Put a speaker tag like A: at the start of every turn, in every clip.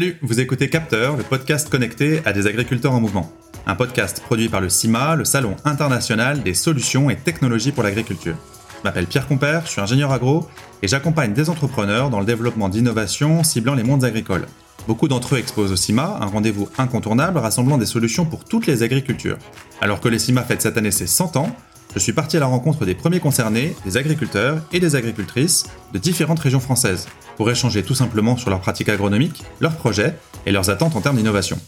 A: Salut, vous écoutez Capteur, le podcast connecté à des agriculteurs en mouvement. Un podcast produit par le CIMA, le Salon international des solutions et technologies pour l'agriculture. Je m'appelle Pierre Compère, je suis ingénieur agro et j'accompagne des entrepreneurs dans le développement d'innovations ciblant les mondes agricoles. Beaucoup d'entre eux exposent au CIMA, un rendez-vous incontournable rassemblant des solutions pour toutes les agricultures. Alors que les CIMA fête cette année ses 100 ans, je suis parti à la rencontre des premiers concernés, des agriculteurs et des agricultrices de différentes régions françaises, pour échanger tout simplement sur leurs pratiques agronomiques, leurs projets et leurs attentes en termes d'innovation.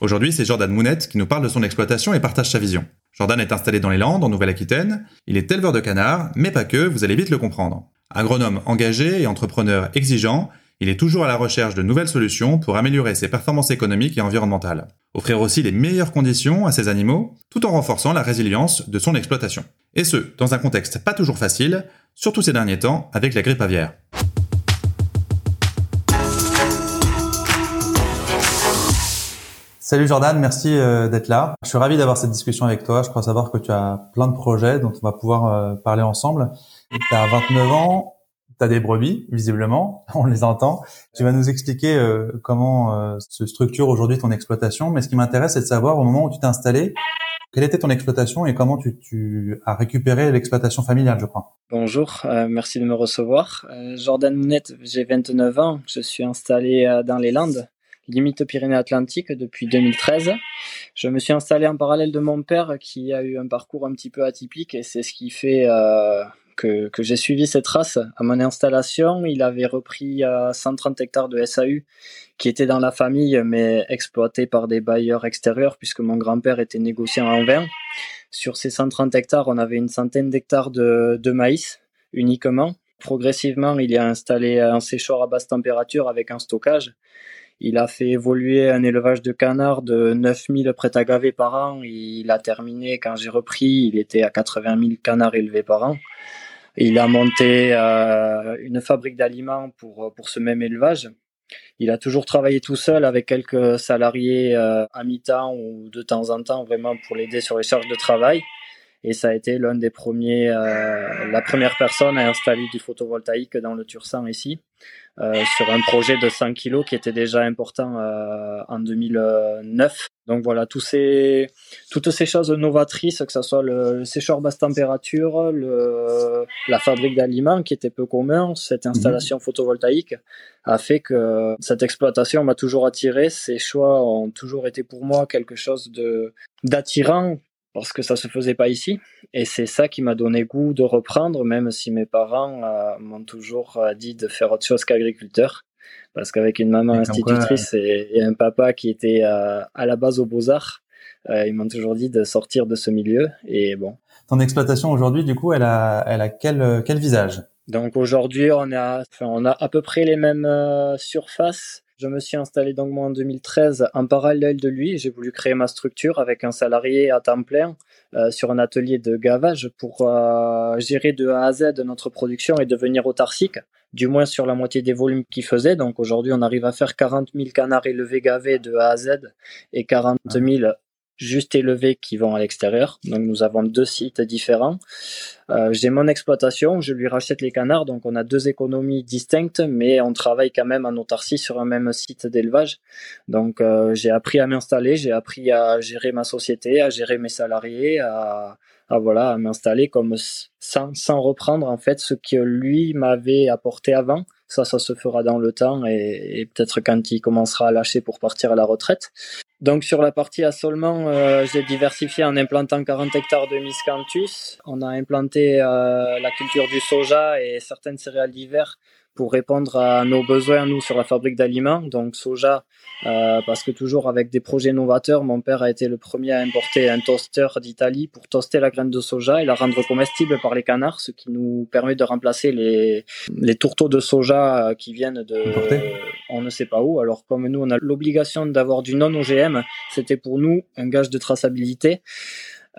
A: Aujourd'hui, c'est Jordan Mounette qui nous parle de son exploitation et partage sa vision. Jordan est installé dans les Landes, en Nouvelle-Aquitaine. Il est éleveur de canards, mais pas que, vous allez vite le comprendre. Agronome engagé et entrepreneur exigeant, il est toujours à la recherche de nouvelles solutions pour améliorer ses performances économiques et environnementales. Offrir aussi les meilleures conditions à ses animaux, tout en renforçant la résilience de son exploitation. Et ce, dans un contexte pas toujours facile, surtout ces derniers temps avec la grippe aviaire. Salut Jordan, merci euh, d'être là. Je suis ravi d'avoir cette discussion avec toi. Je crois savoir que tu as plein de projets dont on va pouvoir euh, parler ensemble. Tu as 29 ans, tu as des brebis, visiblement, on les entend. Tu vas nous expliquer euh, comment se structure aujourd'hui ton exploitation, mais ce qui m'intéresse, c'est de savoir au moment où tu t'es installé, quelle était ton exploitation et comment tu, as récupéré l'exploitation familiale, je crois.
B: Bonjour, merci de me recevoir. Jordan Mounette, j'ai 29 ans, je suis installé dans les Landes limite Pyrénées-Atlantiques depuis 2013. Je me suis installé en parallèle de mon père qui a eu un parcours un petit peu atypique et c'est ce qui fait euh, que, j'ai suivi cette trace. À mon installation, il avait repris 130 hectares de SAU qui étaient dans la famille mais exploités par des bailleurs extérieurs puisque mon grand-père était négociant en vin. Sur ces 130 hectares, on avait une centaine d'hectares de, de maïs uniquement. Progressivement, il y a installé un séchoir à basse température avec un stockage. Il a fait évoluer un élevage de canards de 9000 prêts à gaver par an. Il a terminé, quand j'ai repris, il était à 80 000 canards élevés par an. Il a monté euh, une fabrique d'aliments pour, pour ce même élevage. Il a toujours travaillé tout seul avec quelques salariés euh, à mi-temps ou de temps en temps vraiment pour l'aider sur les charges de travail. Et ça a été l'un des premiers, euh, la première personne à installer du photovoltaïque dans le Tursan ici. Euh, sur un projet de 100 kilos qui était déjà important euh, en 2009. Donc voilà, tous ces, toutes ces choses novatrices, que ce soit le, séchoir basse température, le, la fabrique d'aliments qui était peu commun, cette mhm. installation photovoltaïque a fait que cette exploitation m'a toujours attiré. Ces choix ont toujours été pour moi quelque chose de d'attirant parce que ça se faisait pas ici. Et c'est ça qui m'a donné goût de reprendre, même si mes parents euh, m'ont toujours euh, dit de faire autre chose qu'agriculteur. Parce qu'avec une maman institutrice et, un papa qui était euh, à la base aux beaux-arts, ils m'ont toujours dit de sortir de ce milieu. Et bon.
A: Ton exploitation aujourd'hui, du coup, elle a, elle a quel, quel visage?
B: Donc aujourd'hui, on a, on a à peu près les mêmes surfaces je me suis installé donc moi en 2013 en parallèle de lui. J'ai voulu créer ma structure avec un salarié à temps plein euh, sur un atelier de gavage pour euh, gérer de A à Z notre production et devenir autarcique, du moins sur la moitié des volumes qu'il faisait. Donc aujourd'hui, on arrive à faire 40 000 canards élevés gavés de A à Z et 40 000 juste élevés qui vont à l'extérieur. Donc nous avons deux sites différents. Euh, j'ai mon exploitation, je lui rachète les canards, donc on a deux économies distinctes, mais on travaille quand même en autarcie sur un même site d'élevage. Donc euh, j'ai appris à m'installer, j'ai appris à gérer ma société, à gérer mes salariés, à, à voilà, à m'installer comme sans, sans reprendre en fait ce que lui m'avait apporté avant. Ça, ça se fera dans le temps et, et peut-être quand il commencera à lâcher pour partir à la retraite. Donc sur la partie assolement, euh, j'ai diversifié en implantant 40 hectares de miscanthus. On a implanté euh, la culture du soja et certaines céréales d'hiver pour répondre à nos besoins, nous, sur la fabrique d'aliments. Donc, soja, euh, parce que toujours avec des projets novateurs, mon père a été le premier à importer un toaster d'Italie pour toaster la graine de soja et la rendre comestible par les canards, ce qui nous permet de remplacer les, les tourteaux de soja euh, qui viennent de, on ne sait pas où. Alors, comme nous, on a l'obligation d'avoir du non-OGM, c'était pour nous un gage de traçabilité.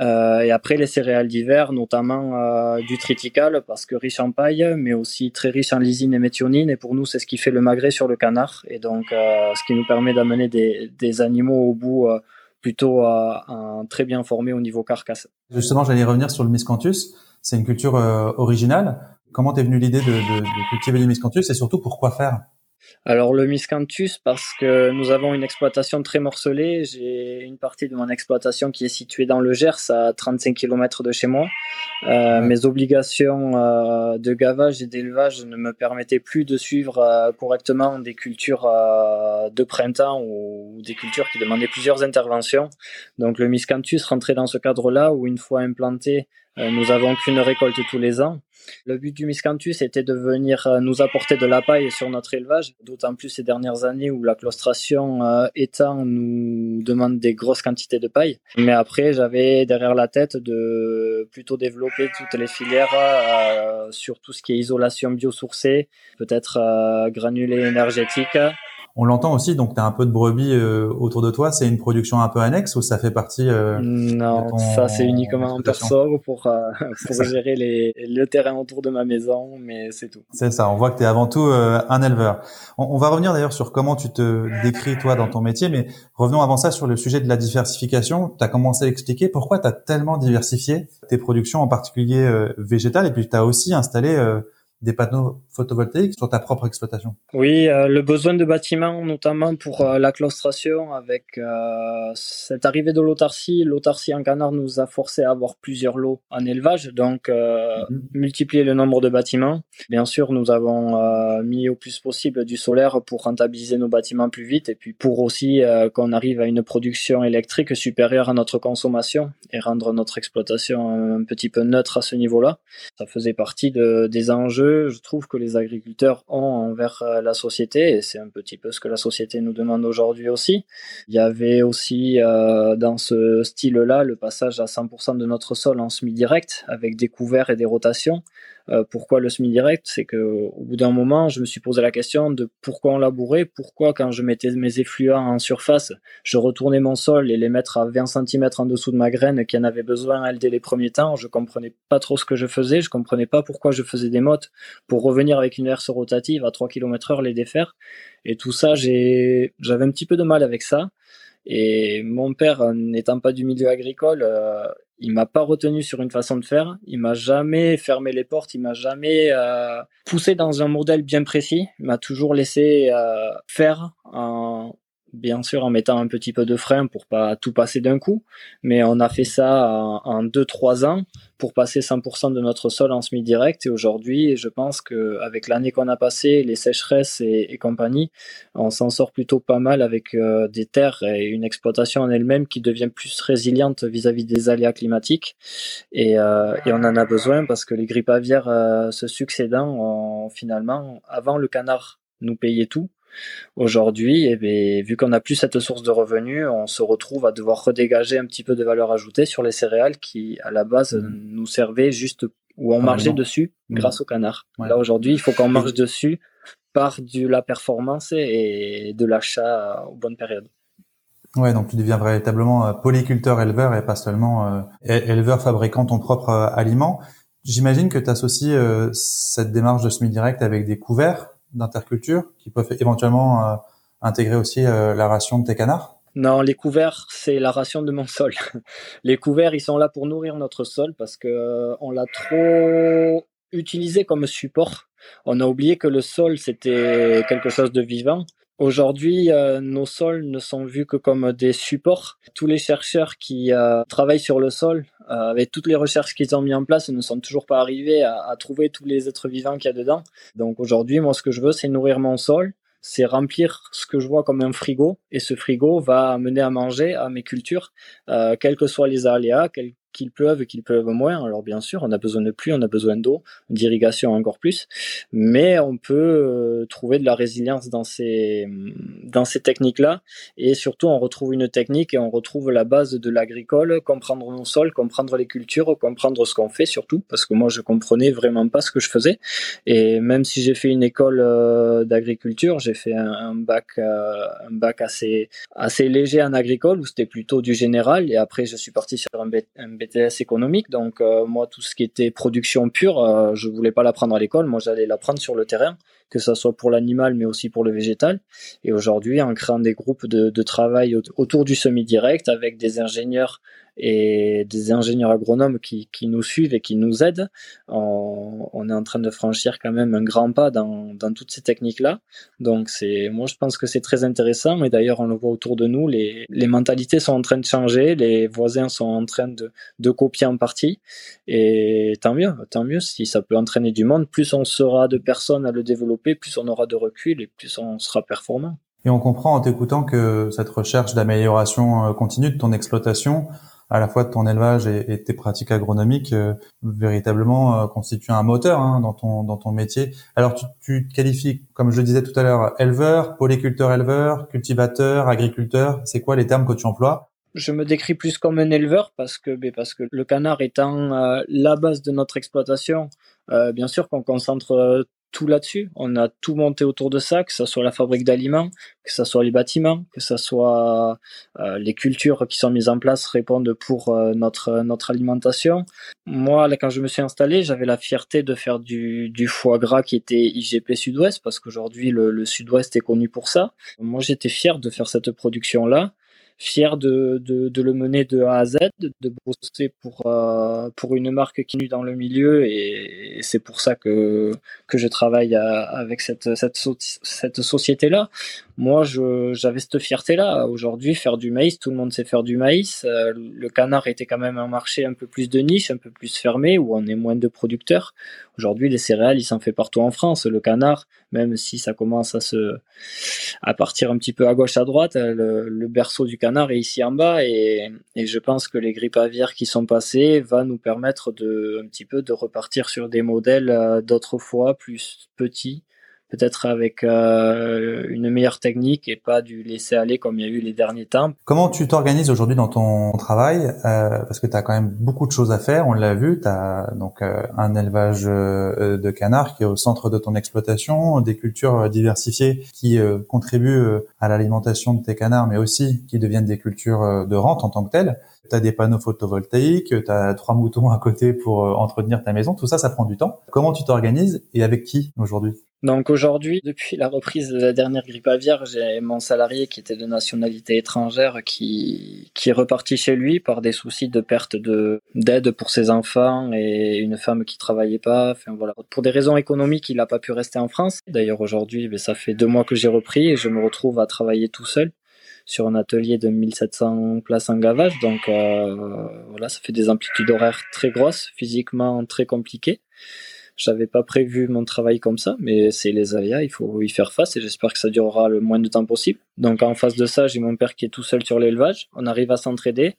B: Euh, et après les céréales d'hiver, notamment euh, du triticale, parce que riche en paille, mais aussi très riche en lysine et méthionine. Et pour nous, c'est ce qui fait le magret sur le canard. Et donc, euh, ce qui nous permet d'amener des, animaux au bout plutôt très bien formés au niveau carcasse.
A: Justement, j'allais revenir sur le miscanthus. C'est une culture originale. Comment t'es venu l'idée de, cultiver du miscanthus et surtout pourquoi faire?
B: Alors le miscanthus parce que nous avons une exploitation très morcelée. J'ai une partie de mon exploitation qui est située dans le Gers à 35 km de chez moi. Euh, mes obligations euh, de gavage et d'élevage ne me permettaient plus de suivre euh, correctement des cultures de printemps ou, des cultures qui demandaient plusieurs interventions. Donc le miscanthus rentrait dans ce cadre-là où une fois implanté, nous avons qu'une récolte tous les ans. Le but du miscanthus était de venir euh, nous apporter de la paille sur notre élevage, d'autant plus ces dernières années où la claustration euh, étant nous demande des grosses quantités de paille. Mais après, j'avais derrière la tête de plutôt développer toutes les filières euh, sur tout ce qui est isolation biosourcée, peut-être granulés énergétiques,
A: on l'entend aussi, donc tu as un peu de brebis euh, autour de toi. C'est une production un peu annexe ou ça fait partie euh,
B: Non, ça c'est uniquement en perso pour, euh, pour gérer les, le terrain autour de ma maison, mais c'est tout.
A: C'est ça, on voit que tu es avant tout un éleveur. On, va revenir d'ailleurs sur comment tu te décris toi dans ton métier, mais revenons avant ça sur le sujet de la diversification. Tu as commencé à expliquer pourquoi tu as tellement diversifié tes productions, en particulier végétales, et puis tu as aussi installé des panneaux photovoltaïques sur ta propre exploitation
B: Oui, euh, le besoin de bâtiments, notamment pour euh, la claustration, avec euh, cette arrivée de l'autarcie. L'autarcie en canard nous a forcé à avoir plusieurs lots en élevage, donc mhm. multiplier le nombre de bâtiments. Bien sûr, nous avons mis au plus possible du solaire pour rentabiliser nos bâtiments plus vite et puis pour aussi qu'on arrive à une production électrique supérieure à notre consommation et rendre notre exploitation un petit peu neutre à ce niveau-là. Ça faisait partie de, des enjeux. Je trouve que les agriculteurs ont envers euh, la société, et c'est un petit peu ce que la société nous demande aujourd'hui aussi. Il y avait aussi euh, dans ce style-là le passage à 100% de notre sol en semi-direct, avec des couverts et des rotations. Euh, pourquoi le semi-direct? C'est que au bout d'un moment, je me suis posé la question de pourquoi on labourait, pourquoi quand je mettais mes effluents en surface, je retournais mon sol et les mettre à 20 cm en dessous de ma graine qui en avait besoin elle dès les premiers temps. Je comprenais pas trop ce que je faisais, je comprenais pas pourquoi je faisais des mottes pour revenir avec une herse rotative à 3 km heure les défaire. Et tout ça, j'avais un petit peu de mal avec ça. Et mon père, n'étant pas du milieu agricole, euh, il m'a pas retenu sur une façon de faire. Il m'a jamais fermé les portes. Il m'a jamais euh, poussé dans un modèle bien précis. Il m'a toujours laissé euh, faire bien sûr en mettant un petit peu de frein pour pas tout passer d'un coup, mais on a fait ça en 2-3 ans pour passer 100% de notre sol en semi-direct et aujourd'hui je pense qu'avec l'année qu'on a passée, les sécheresses et, compagnie, on s'en sort plutôt pas mal avec euh, des terres et une exploitation en elle-même qui devient plus résiliente vis-à-vis des aléas climatiques. Et, euh, on en a besoin parce que les grippes aviaires euh, se succédant, finalement, avant le canard nous payait tout, Aujourd'hui, eh vu qu'on n'a plus cette source de revenus, on se retrouve à devoir redégager un petit peu de valeur ajoutée sur les céréales qui, à la base, mmh. nous servaient juste ou on margeait dessus mmh. grâce au canard. Là, aujourd'hui, il faut qu'on marche dessus par de la performance et de l'achat aux bonnes périodes.
A: Ouais, donc tu deviens véritablement euh, polyculteur éleveur et pas seulement euh, éleveur fabricant ton propre euh, aliment. J'imagine que tu associes cette démarche de semi-direct avec des couverts d'interculture qui peuvent éventuellement euh, intégrer aussi euh, la ration de tes canards?
B: Non, les couverts, c'est la ration de mon sol. Les couverts, ils sont là pour nourrir notre sol parce que euh, on l'a trop utilisé comme support. On a oublié que le sol, c'était quelque chose de vivant. Aujourd'hui, nos sols ne sont vus que comme des supports. Tous les chercheurs qui travaillent sur le sol euh, avec toutes les recherches qu'ils ont mis en place, ne sont toujours pas arrivés à, à trouver tous les êtres vivants qu'il y a dedans. Donc aujourd'hui, moi, ce que je veux, c'est nourrir mon sol, c'est remplir ce que je vois comme un frigo, et ce frigo va amener à manger à mes cultures, euh, quels que soient les aléas, quels qu'il pleuve qu'il pleuve moins. Alors bien sûr, on a besoin de pluie, on a besoin d'eau, d'irrigation encore plus, mais on peut euh, trouver de la résilience dans ces dans ces techniques-là et surtout on retrouve une technique et on retrouve la base de l'agricole, comprendre nos sols, comprendre les cultures, comprendre ce qu'on fait surtout parce que moi je comprenais vraiment pas ce que je faisais et même si j'ai fait une école euh, d'agriculture, j'ai fait un, bac euh, un bac assez assez léger en agricole où c'était plutôt du général et après je suis parti sur un, un BTS économique, donc euh, moi tout ce qui était production pure, euh, je voulais pas l'apprendre à l'école, moi j'allais l'apprendre sur le terrain, que ça soit pour l'animal mais aussi pour le végétal. Et aujourd'hui, en créant des groupes de, travail autour du semi-direct avec des ingénieurs et des ingénieurs agronomes qui, qui nous suivent et qui nous aident, on, est en train de franchir quand même un grand pas dans, dans toutes ces techniques-là. Donc c'est, moi je pense que c'est très intéressant et d'ailleurs on le voit autour de nous, les, les mentalités sont en train de changer, les voisins sont en train de, de copier en partie et tant mieux, tant mieux si ça peut entraîner du monde, plus on sera de personnes à le développer, plus on aura de recul et plus on sera performant.
A: Et on comprend en t'écoutant que cette recherche d'amélioration euh, continue de ton exploitation, à la fois de ton élevage et, tes pratiques agronomiques euh, véritablement euh, constituent un moteur hein, dans ton dans ton métier. Alors tu, tu te qualifies, comme je le disais tout à l'heure, éleveur, polyculteur éleveur, cultivateur, agriculteur. C'est quoi les termes que tu emploies?
B: Je me décris plus comme un éleveur parce que, ben, parce que le canard étant euh, la base de notre exploitation, bien sûr qu'on concentre tout là-dessus. On a tout monté autour de ça, que ce soit la fabrique d'aliments, que ce soit les bâtiments, que ce soit euh, les cultures qui sont mises en place répondent pour euh, notre notre alimentation. Moi, là, quand je me suis installé, j'avais la fierté de faire du, du foie gras qui était IGP Sud-Ouest, parce qu'aujourd'hui le, le Sud-Ouest est connu pour ça. Moi, j'étais fier de faire cette production-là fier de, de, le mener de A à Z, de bosser pour, euh, pour une marque qui est dans le milieu et, c'est pour ça que, que je travaille avec cette, cette, cette société-là. Moi, j'avais cette fierté-là. Aujourd'hui, faire du maïs, tout le monde sait faire du maïs. Euh, le canard était quand même un marché un peu plus de niche, un peu plus fermé, où on est moins de producteurs. Aujourd'hui, les céréales, il s'en fait partout en France. Le canard, même si ça commence à se, à partir un petit peu à gauche, à droite, le, le berceau du canard est ici en bas et, et, je pense que les grippes aviaires qui sont passées va nous permettre de, un petit peu de repartir sur des modèles euh, d'autrefois plus petits peut-être avec euh, une meilleure technique et pas du laisser aller comme il y a eu les derniers temps.
A: Comment tu t'organises aujourd'hui dans ton travail euh, Parce que tu as quand même beaucoup de choses à faire, on l'a vu, tu as donc euh, un élevage euh, de canards qui est au centre de ton exploitation, des cultures diversifiées qui contribuent à l'alimentation de tes canards, mais aussi qui deviennent des cultures de rente en tant que telles tu as des panneaux photovoltaïques, tu as trois moutons à côté pour entretenir ta maison, tout ça, ça prend du temps. Comment tu t'organises et avec qui aujourd'hui?
B: Donc aujourd'hui, depuis la reprise de la dernière grippe aviaire, j'ai mon salarié qui était de nationalité étrangère qui, qui est reparti chez lui par des soucis de perte de d'aide pour ses enfants et une femme qui travaillait pas. Voilà, pour des raisons économiques, il n'a pas pu rester en France. D'ailleurs aujourd'hui, ben, ça fait deux mois que j'ai repris et je me retrouve à travailler tout seul sur un atelier de 1700 places en gavage. Donc euh, voilà, ça fait des amplitudes horaires très grosses, physiquement très compliquées. J'avais pas prévu mon travail comme ça, mais c'est les aléas, il faut y faire face et j'espère que ça durera le moins de temps possible. Donc en face de ça, j'ai mon père qui est tout seul sur l'élevage. On arrive à s'entraider.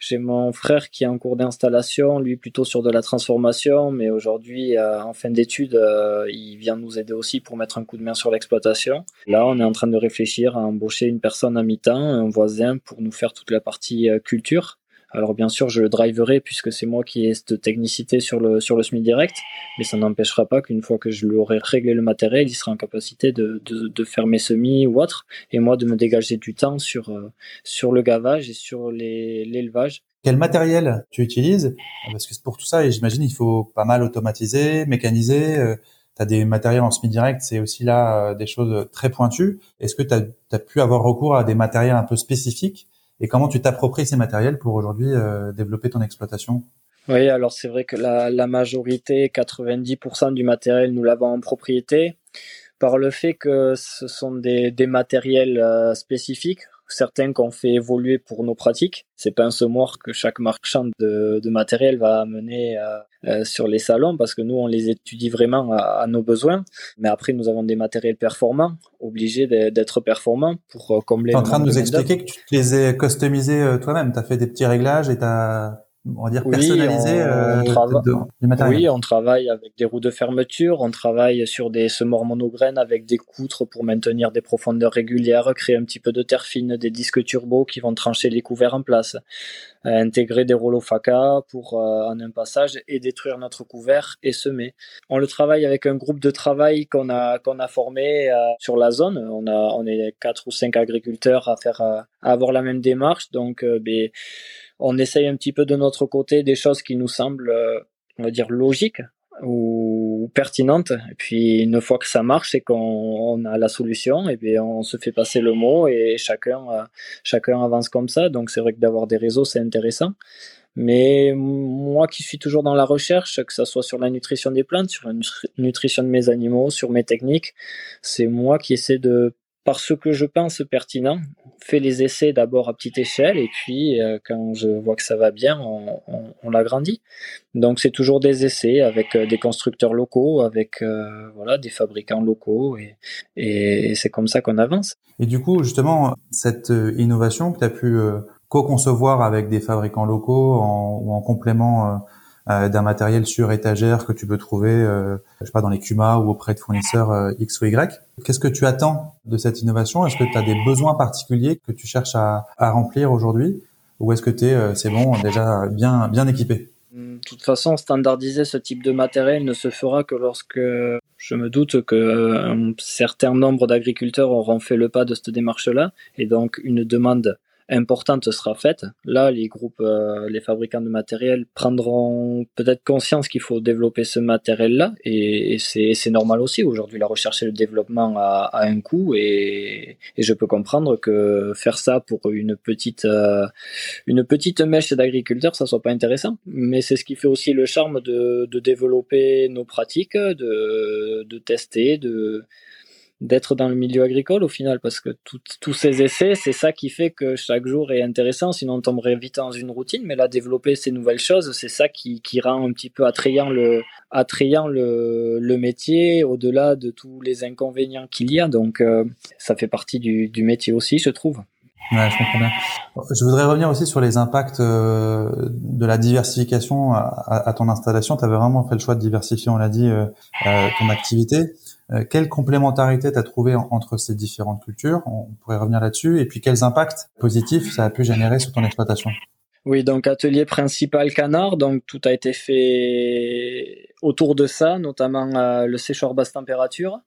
B: J'ai mon frère qui est en cours d'installation, lui plutôt sur de la transformation, mais aujourd'hui euh, en fin d'études, euh, il vient nous aider aussi pour mettre un coup de main sur l'exploitation. Là, on est en train de réfléchir à embaucher une personne à mi-temps, un voisin pour nous faire toute la partie euh, culture alors bien sûr, je le driverai puisque c'est moi qui ai cette technicité sur le sur le SMI direct, mais ça n'empêchera pas qu'une fois que je lui aurai réglé le matériel, il sera en capacité de, de, de faire mes semis ou autre, et moi de me dégager du temps sur euh, sur le gavage et sur l'élevage.
A: Quel matériel tu utilises? Parce que pour tout ça, j'imagine il faut pas mal automatiser, mécaniser. Euh, tu as des matériels en semi-direct, c'est aussi là euh, des choses très pointues. Est-ce que tu as, as, pu avoir recours à des matériels un peu spécifiques et comment tu t'appropries ces matériels pour aujourd'hui euh, développer ton exploitation?
B: Oui, alors c'est vrai que la, majorité, 90% du matériel, nous l'avons en propriété par le fait que ce sont des, des matériels euh, spécifiques certains qu'on fait évoluer pour nos pratiques. C'est pas un semoir que chaque marchand de, de matériel va amener euh, euh, sur les salons parce que nous on les étudie vraiment à, nos besoins. Mais après nous avons des matériels performants, obligés d'être performants pour euh, combler.
A: Tu es en train de nous expliquer que tu les as customisés toi-même. Tu as fait des petits réglages et tu as on va dire personnalisé
B: euh, du matériel. Oui, on travaille avec des roues de fermeture, on travaille sur des semoirs monograines avec des poutres pour maintenir des profondeurs régulières, créer un petit peu de terre fine, des disques turbo qui vont trancher les couverts en place, euh, intégrer des rouleaux FACA pour euh, en un passage et détruire notre couvert et semer. On le travaille avec un groupe de travail qu'on a qu'on a formé sur la zone. On a on est quatre ou cinq agriculteurs à faire à avoir la même démarche, donc ben, on essaye un petit peu de notre côté des choses qui nous semblent, euh, on va dire, logiques ou pertinente. Et puis une fois que ça marche et qu'on a la solution, et bien on se fait passer le mot et chacun chacun avance comme ça. Donc c'est vrai que d'avoir des réseaux c'est intéressant. Mais moi qui suis toujours dans la recherche, que ce soit sur la nutrition des plantes, sur la nutrition de mes animaux, sur mes techniques, c'est moi qui essaie de par ce que je pense pertinent, fait les essais d'abord à petite échelle et puis euh, quand je vois que ça va bien, on, l'agrandit. Donc c'est toujours des essais avec euh, des constructeurs locaux, avec euh, voilà des fabricants locaux et, c'est comme ça qu'on avance.
A: Et du coup justement cette innovation que tu as pu co-concevoir avec des fabricants locaux ou en complément d'un matériel sur étagère que tu peux trouver, euh, je sais pas, dans les Cuma ou auprès de fournisseurs euh, X ou Y. Qu'est-ce que tu attends de cette innovation? Est-ce que tu as des besoins particuliers que tu cherches à, remplir aujourd'hui? Ou est-ce que tu es, c'est bon, déjà bien, bien équipé?
B: De toute façon, standardiser ce type de matériel ne se fera que lorsque je me doute que un certain nombre d'agriculteurs auront fait le pas de cette démarche-là. Et donc une demande importante sera faite. Là, les groupes, euh, les fabricants de matériel prendront peut-être conscience qu'il faut développer ce matériel-là, et, c'est normal aussi. Aujourd'hui, la recherche et le développement a, un coût, et, je peux comprendre que faire ça pour une petite, euh, une petite mèche d'agriculteurs, ça soit pas intéressant. Mais c'est ce qui fait aussi le charme de, de développer nos pratiques, de, de tester, de d'être dans le milieu agricole au final parce que tous ces essais c'est ça qui fait que chaque jour est intéressant sinon on tomberait vite dans une routine mais là développer ces nouvelles choses c'est ça qui, qui rend un petit peu attrayant le attrayant le, le métier au-delà de tous les inconvénients qu'il y a donc euh, ça fait partie du, du métier aussi je trouve
A: Ouais, je comprends bien. Je voudrais revenir aussi sur les impacts euh, de la diversification à, à ton installation. Tu avais vraiment fait le choix de diversifier, on l'a dit, euh, euh ton activité. Euh, quelle complémentarité tu as trouvé entre ces différentes cultures? On pourrait revenir là-dessus. Et puis quels impacts positifs ça a pu générer sur ton exploitation?
B: Oui, donc atelier principal canard, donc tout a été fait autour de ça, notamment euh, le séchoir basse température,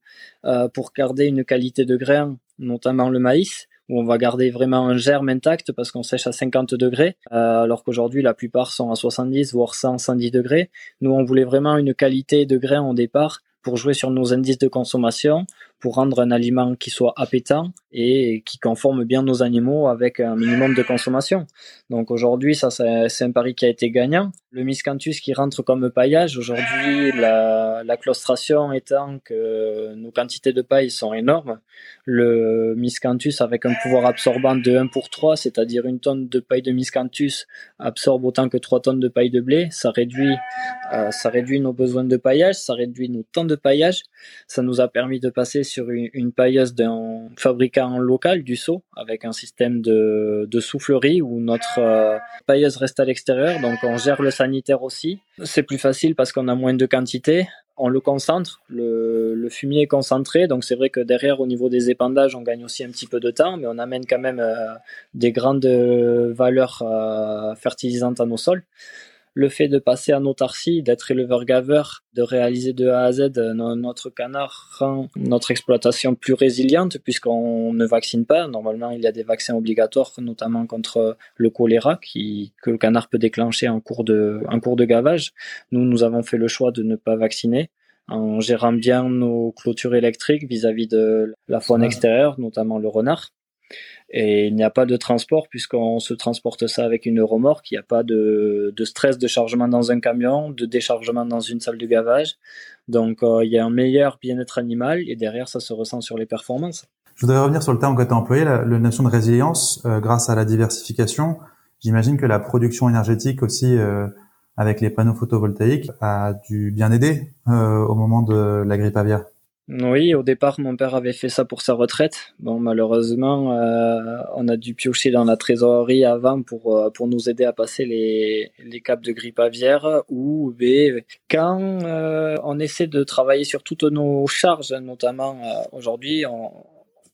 B: euh, pour garder une qualité de grain, notamment le maïs, où on va garder vraiment un germe intact parce qu'on sèche à 50 degrés, alors qu'aujourd'hui la plupart sont à 70 voire 100, 110 degrés. Nous, on voulait vraiment une qualité de grain au départ pour jouer sur nos indices de consommation, pour rendre un aliment qui soit appétant et qui conforme bien nos animaux avec un minimum de consommation. Donc aujourd'hui, ça c'est un pari qui a été gagnant. Le miscanthus qui rentre comme paillage, aujourd'hui la, la, claustration étant que nos quantités de paille sont énormes, le miscanthus avec un pouvoir absorbant de 1 pour 3, c'est-à-dire une tonne de paille de miscanthus absorbe autant que 3 tonnes de paille de blé, ça réduit, euh, ça réduit nos besoins de paillage, ça réduit nos temps de paillage, ça nous a permis de passer une, pailleuse d'un fabricant local du seau avec un système de, soufflerie où notre euh, pailleuse reste à l'extérieur, donc on gère le sanitaire aussi. C'est plus facile parce qu'on a moins de quantité. On le concentre, le, fumier est concentré, donc c'est vrai que derrière, au niveau des épandages, on gagne aussi un petit peu de temps, mais on amène quand même euh, des grandes valeurs euh, fertilisantes à nos sols le fait de passer en autarcie, d'être éleveur-gaveur, de réaliser de A à Z euh, notre canard rend notre exploitation plus résiliente puisqu'on ne vaccine pas. Normalement, il y a des vaccins obligatoires, notamment contre le choléra qui, que le canard peut déclencher en cours de, en cours de gavage. Nous, nous avons fait le choix de ne pas vacciner en gérant bien nos clôtures électriques vis-à-vis -vis de la faune extérieure, notamment le renard. Et il n'y a pas de transport puisqu'on se transporte ça avec une remorque. Il n'y a pas de, stress de chargement dans un camion, de déchargement dans une salle de gavage. Donc euh, il y a un meilleur bien-être animal et derrière ça se ressent sur les performances.
A: Je voudrais revenir sur le terme que tu as employé, la, notion de résilience euh, grâce à la diversification. J'imagine que la production énergétique aussi euh, avec les panneaux photovoltaïques a dû bien aider au moment de la grippe aviaire.
B: Oui, au départ, mon père avait fait ça pour sa retraite. Bon, malheureusement, euh, on a dû piocher dans la trésorerie avant pour, euh, pour nous aider à passer les, les caps de grippe aviaire. Ou quand euh, on essaie de travailler sur toutes nos charges, notamment aujourd'hui, on,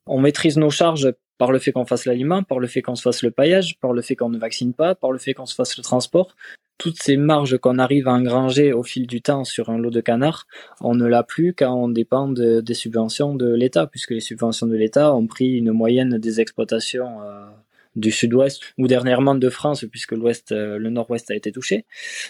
B: on maîtrise nos charges par le fait qu'on fasse l'aliment, par le fait qu'on se fasse le paillage, par le fait qu'on ne vaccine pas, par le fait qu'on se fasse le transport toutes ces marges qu'on arrive à engranger au fil du temps sur un lot de canards, on ne l'a plus quand on dépend des subventions de l'État, puisque les subventions de l'État ont pris une moyenne des exploitations euh, du sud-ouest ou dernièrement de France puisque l'ouest, euh, le nord-ouest a été touché.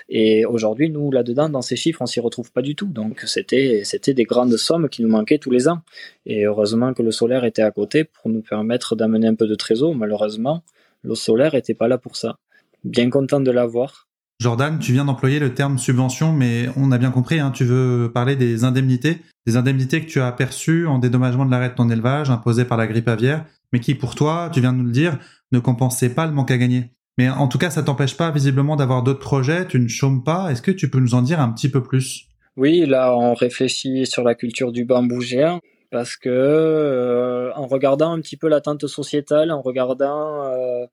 B: Et aujourd'hui, nous là-dedans, dans ces chiffres, on s'y retrouve pas du tout. Donc c'était c'était des grandes sommes qui nous manquaient tous les ans. Et heureusement que le solaire était à côté pour nous permettre d'amener un peu de trésor. Malheureusement, le solaire était pas là pour ça. Bien content de l'avoir.
A: Jordan, tu viens d'employer le terme subvention, mais on a bien compris, hein, tu veux parler des indemnités, des indemnités que tu as perçues en dédommagement de l'arrêt de ton élevage imposé par la grippe aviaire, mais qui pour toi, tu viens de nous le dire, ne compensaient pas le manque à gagner. Mais en tout cas, ça t'empêche pas visiblement d'avoir d'autres projets, tu ne chômes pas. Est-ce que tu peux nous en dire un petit peu plus?
B: Oui, là, on réfléchit sur la culture du bambou géant parce que euh, en regardant un petit peu l'attente sociétale, en regardant euh,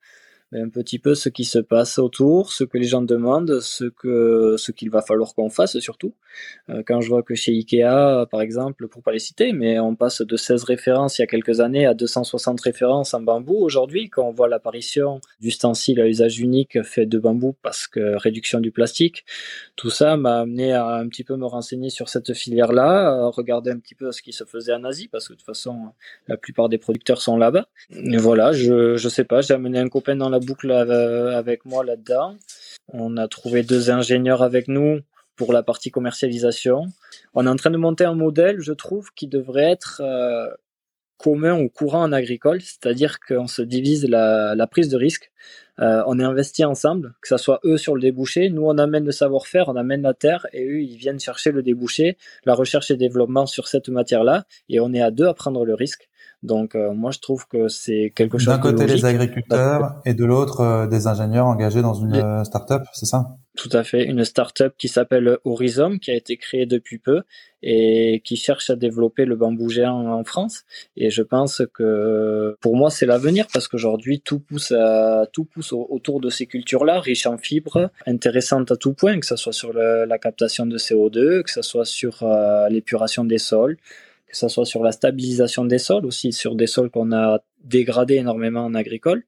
B: un petit peu ce qui se passe autour, ce que les gens demandent, ce que ce qu'il va falloir qu'on fasse surtout. Euh, quand je vois que chez Ikea, par exemple, pour pas les citer, mais on passe de 16 références il y a quelques années à 260 références en bambou aujourd'hui, quand on voit l'apparition d'ustensiles à usage unique fait de bambou parce que réduction du plastique, tout ça m'a amené à un petit peu me renseigner sur cette filière-là, regarder un petit peu ce qui se faisait en Asie, parce que de toute façon, la plupart des producteurs sont là-bas. Voilà, je, je sais pas, j'ai amené un copain dans la boucle euh, avec moi là-dedans. On a trouvé deux ingénieurs avec nous pour la partie commercialisation. On est en train de monter un modèle, je trouve, qui devrait être euh, commun ou courant en agricole, c'est-à-dire qu'on se divise la, prise de risque. Euh, on est investi ensemble, que ce soit eux sur le débouché, nous on amène le savoir-faire, on amène la terre, et eux ils viennent chercher le débouché, la recherche et développement sur cette matière-là, et on est à deux à prendre le risque. Donc euh, moi je trouve que c'est quelque chose
A: d'un côté les agriculteurs et de l'autre euh, des ingénieurs engagés dans une euh, start-up, c'est ça?
B: Tout à fait, une start-up qui s'appelle Horizon qui a été créée depuis peu et qui cherche à développer le bambou géant en France. Et je pense que pour moi c'est l'avenir parce qu'aujourd'hui tout pousse à, tout pousse autour de ces cultures-là riches en fibres, intéressantes à tout point que ce soit sur la captation de CO2, que ce soit sur l'épuration des sols que ce soit sur la stabilisation des sols, aussi sur des sols qu'on a dégradés énormément en agricole.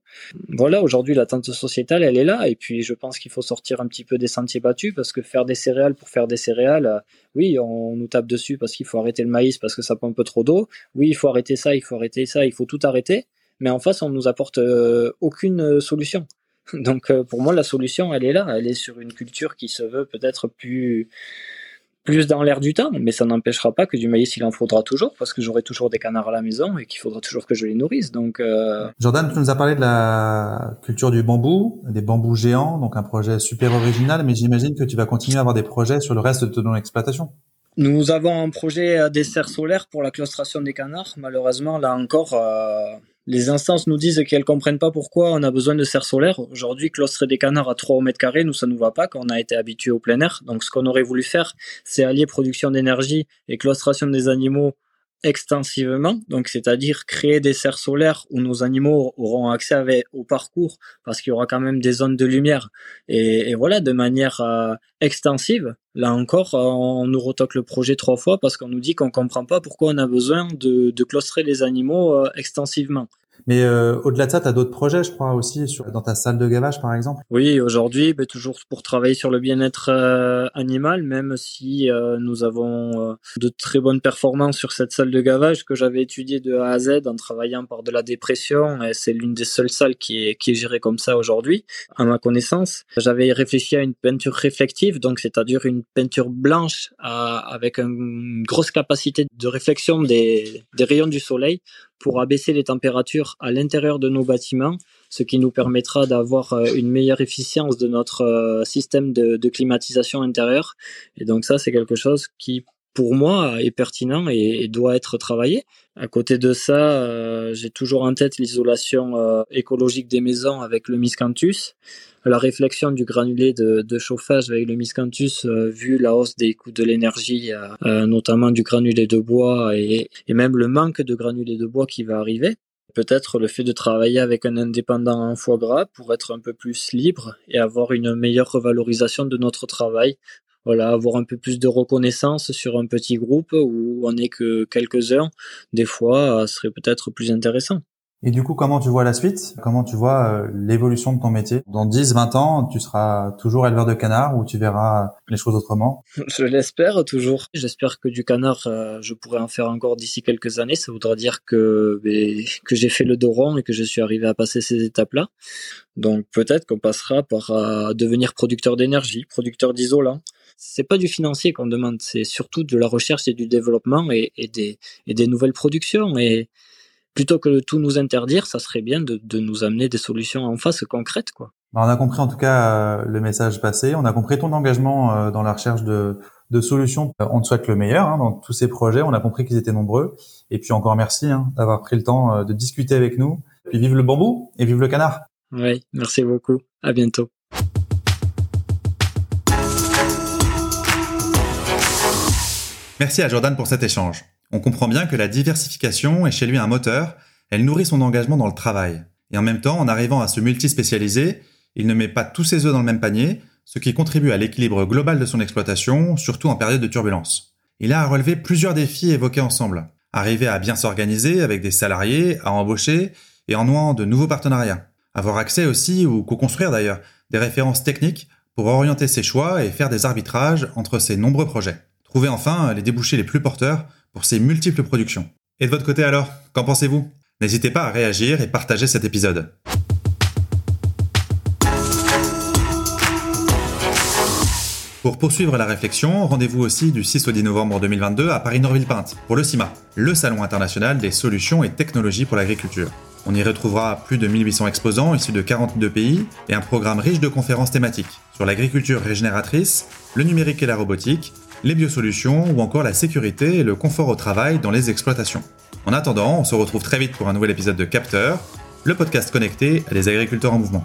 B: Voilà, aujourd'hui l'attente sociétale, elle est là, et puis je pense qu'il faut sortir un petit peu des sentiers battus, parce que faire des céréales pour faire des céréales, euh, oui, on nous tape dessus parce qu'il faut arrêter le maïs parce que ça pompe trop d'eau, oui, il faut arrêter ça, il faut arrêter ça, il faut tout arrêter, mais en face, on nous apporte euh, aucune euh, solution. Donc pour moi, la solution, elle est là, elle est sur une culture qui se veut peut-être plus plus dans l'air du temps, mais ça n'empêchera pas que du maïs il en faudra toujours parce que j'aurai toujours des canards à la maison et qu'il faudra toujours que je les nourrisse. Donc euh...
A: Jordan, tu nous as parlé de la culture du bambou, des bambous géants, donc un projet super original, mais j'imagine que tu vas continuer à avoir des projets sur le reste de ton exploitation.
B: Nous avons un projet à dessert solaire pour la claustration des canards. Malheureusement, là encore, euh, les instances nous disent qu'elles comprennent pas pourquoi on a besoin de serre solaire. Aujourd'hui, claustrer des canards à 3 mètres carrés, nous, ça nous va pas quand on a été habitué au plein air. Donc, ce qu'on aurait voulu faire, c'est allier production d'énergie et claustration des animaux extensivement, donc c'est-à-dire créer des serres solaires où nos animaux auront accès au parcours parce qu'il y aura quand même des zones de lumière et, voilà de manière euh, extensive. Là encore, on nous retoque le projet trois fois parce qu'on nous dit qu'on comprend pas pourquoi on a besoin de, de les animaux euh, extensivement.
A: Mais euh, au-delà de ça, tu as d'autres projets, je crois, aussi, sur, dans ta salle de gavage, par exemple
B: Oui, aujourd'hui, ben, toujours pour travailler sur le bien-être euh, animal, même si euh, nous avons de très bonnes performances sur cette salle de gavage que j'avais étudiée de A à Z en travaillant par de la dépression. Et c'est l'une des seules salles qui est, qui est gérée comme ça aujourd'hui, à ma connaissance. J'avais réfléchi à une peinture réflective, donc c'est-à-dire une peinture blanche avec une grosse capacité de réflexion des, des rayons du soleil pour abaisser les températures à l'intérieur de nos bâtiments, ce qui nous permettra d'avoir euh, une meilleure efficience de notre euh, système de, climatisation intérieure. Et donc ça, c'est quelque chose qui, pour moi, est pertinent et, doit être travaillé. À côté de ça, euh, j'ai toujours en tête l'isolation écologique des maisons avec le miscanthus la réflexion du granulé de, chauffage avec le miscanthus, euh, vu la hausse des coûts de l'énergie, euh, euh, notamment du granulé de bois et, même le manque de granulé de bois qui va arriver. Peut-être le fait de travailler avec un indépendant en foie gras pour être un peu plus libre et avoir une meilleure revalorisation de notre travail. Voilà, avoir un peu plus de reconnaissance sur un petit groupe où on n'est que quelques-uns, des fois, serait peut-être plus intéressant.
A: Et du coup, comment tu vois la suite? Comment tu vois euh, l'évolution de ton métier? Dans 10, 20 ans, tu seras toujours éleveur de canard ou tu verras les choses autrement?
B: Je l'espère toujours. J'espère que du canard, euh, je pourrai en faire encore d'ici quelques années. Ça voudra dire que, ben, que j'ai fait le dos rond et que je suis arrivé à passer ces étapes-là. Donc peut-être qu'on passera par euh, devenir producteur d'énergie, producteur d'isolant. C'est pas du financier qu'on demande, c'est surtout de la recherche et du développement et, et, des, et des nouvelles productions. Et, plutôt que de tout nous interdire, ça serait bien de, nous amener des solutions en face concrètes, quoi.
A: Bah, on a compris en tout cas euh, le message passé. On a compris ton engagement euh, dans la recherche de, solutions. Euh, on te souhaite le meilleur hein, dans tous ces projets. On a compris qu'ils étaient nombreux. Et puis encore merci hein, d'avoir pris le temps de discuter avec nous. Puis vive le bambou et vive le canard.
B: Oui, merci beaucoup. À bientôt.
A: Merci à Jordan pour cet échange. On comprend bien que la diversification est chez lui un moteur, elle nourrit son engagement dans le travail. Et en même temps, en arrivant à se multispécialiser, il ne met pas tous ses œufs dans le même panier, ce qui contribue à l'équilibre global de son exploitation, surtout en période de turbulence. Il a à relever plusieurs défis évoqués ensemble. Arriver à bien s'organiser avec des salariés, à embaucher et en nouant de nouveaux partenariats. Avoir accès aussi, ou co-construire d'ailleurs, des références techniques pour orienter ses choix et faire des arbitrages entre ses nombreux projets. Trouver enfin les débouchés les plus porteurs pour ces multiples productions. Et de votre côté alors, qu'en pensez-vous? N'hésitez pas à réagir et partager cet épisode. Pour poursuivre la réflexion, rendez-vous aussi du 6 au 10 novembre 2022 à Paris-Norville-Pinte pour le CIMA, le Salon international des solutions et technologies pour l'agriculture. On y retrouvera plus de 1800 exposants issus de 42 pays et un programme riche de conférences thématiques sur l'agriculture régénératrice, le numérique et la robotique, les biosolutions ou encore la sécurité et le confort au travail dans les exploitations. En attendant, on se retrouve très vite pour un nouvel épisode de Capteur, le podcast connecté à des agriculteurs en mouvement.